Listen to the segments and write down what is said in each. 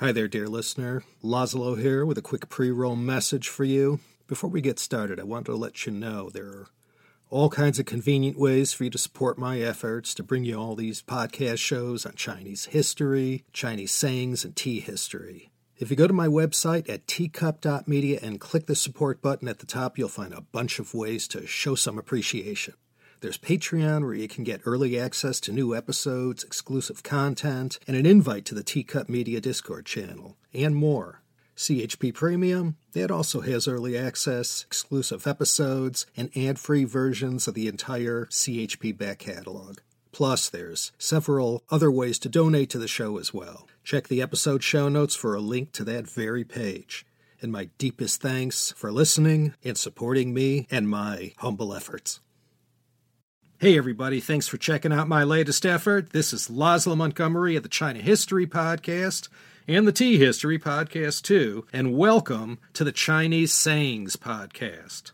Hi there, dear listener. Laszlo here with a quick pre roll message for you. Before we get started, I want to let you know there are all kinds of convenient ways for you to support my efforts to bring you all these podcast shows on Chinese history, Chinese sayings, and tea history. If you go to my website at teacup.media and click the support button at the top, you'll find a bunch of ways to show some appreciation. There's Patreon, where you can get early access to new episodes, exclusive content, and an invite to the Teacup Media Discord channel, and more. CHP Premium, that also has early access, exclusive episodes, and ad free versions of the entire CHP back catalog. Plus, there's several other ways to donate to the show as well. Check the episode show notes for a link to that very page. And my deepest thanks for listening and supporting me and my humble efforts. Hey, everybody, thanks for checking out my latest effort. This is Laszlo Montgomery of the China History Podcast and the Tea History Podcast, too, and welcome to the Chinese Sayings Podcast.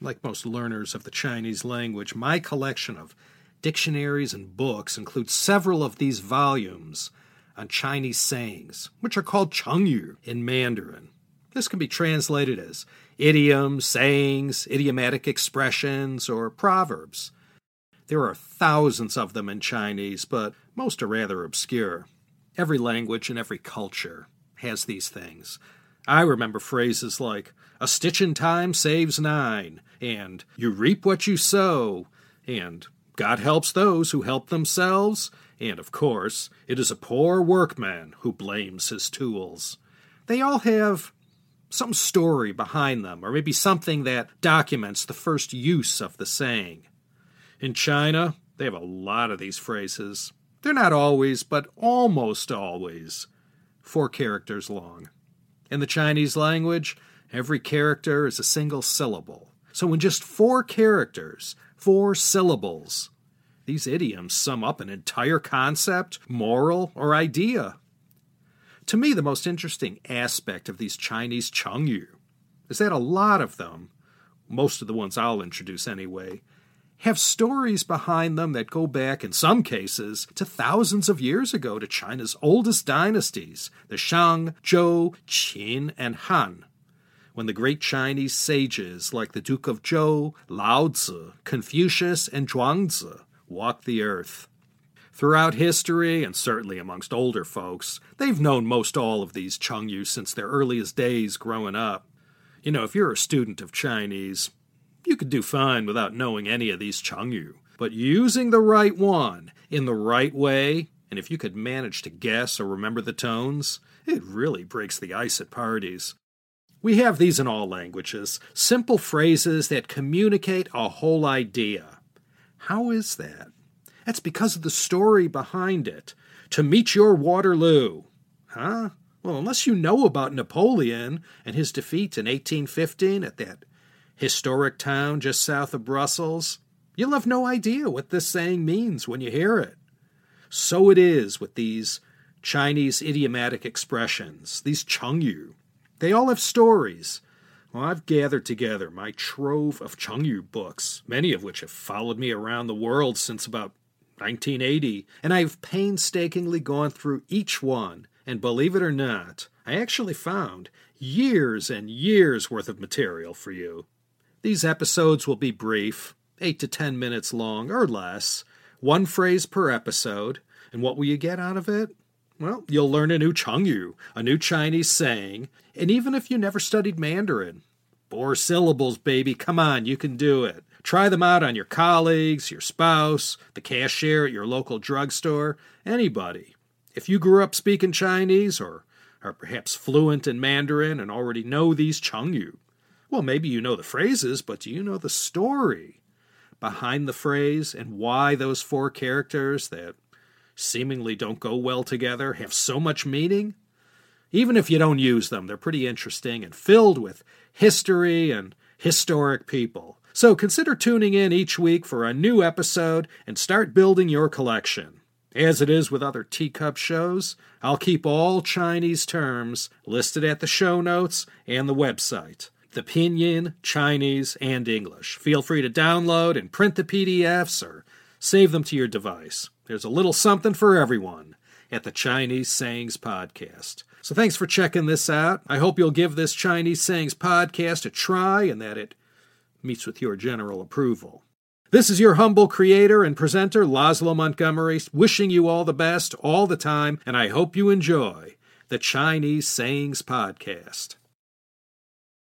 Like most learners of the Chinese language, my collection of dictionaries and books includes several of these volumes on Chinese sayings, which are called Chengyu in Mandarin. This can be translated as idioms, sayings, idiomatic expressions, or proverbs. There are thousands of them in Chinese, but most are rather obscure. Every language and every culture has these things. I remember phrases like, a stitch in time saves nine, and you reap what you sow, and God helps those who help themselves, and of course, it is a poor workman who blames his tools. They all have some story behind them, or maybe something that documents the first use of the saying. In China, they have a lot of these phrases. They're not always, but almost always, four characters long. In the Chinese language, every character is a single syllable. So, in just four characters, four syllables, these idioms sum up an entire concept, moral, or idea. To me, the most interesting aspect of these Chinese Chengyu is that a lot of them, most of the ones I'll introduce anyway, have stories behind them that go back, in some cases, to thousands of years ago to China's oldest dynasties, the Shang, Zhou, Qin, and Han. When the great Chinese sages like the Duke of Zhou, Lao Tzu, Confucius, and Zhuangzi walked the earth. Throughout history, and certainly amongst older folks, they've known most all of these Chengyu since their earliest days growing up. You know, if you're a student of Chinese, you could do fine without knowing any of these Chengyu. But using the right one in the right way, and if you could manage to guess or remember the tones, it really breaks the ice at parties. We have these in all languages simple phrases that communicate a whole idea. How is that? That's because of the story behind it. To meet your Waterloo. Huh? Well, unless you know about Napoleon and his defeat in 1815 at that historic town just south of Brussels, you'll have no idea what this saying means when you hear it. So it is with these Chinese idiomatic expressions, these Chengyu. They all have stories. Well, I've gathered together my trove of Chengyu books, many of which have followed me around the world since about 1980, and I've painstakingly gone through each one, and believe it or not, I actually found years and years worth of material for you. These episodes will be brief, 8 to 10 minutes long or less, one phrase per episode. And what will you get out of it? Well, you'll learn a new Chengyu, a new Chinese saying, and even if you never studied Mandarin, four syllables, baby, come on, you can do it. Try them out on your colleagues, your spouse, the cashier at your local drugstore, anybody. If you grew up speaking Chinese or are perhaps fluent in Mandarin and already know these Chengyu, well, maybe you know the phrases, but do you know the story behind the phrase and why those four characters that seemingly don't go well together have so much meaning? Even if you don't use them, they're pretty interesting and filled with history and historic people. So consider tuning in each week for a new episode and start building your collection. As it is with other teacup shows, I'll keep all Chinese terms listed at the show notes and the website. The Pinyin, Chinese, and English. Feel free to download and print the PDFs or save them to your device. There's a little something for everyone at the Chinese Sayings Podcast. So thanks for checking this out. I hope you'll give this Chinese Sayings Podcast a try and that it meets with your general approval. This is your humble creator and presenter, Laszlo Montgomery, wishing you all the best all the time, and I hope you enjoy the Chinese Sayings Podcast.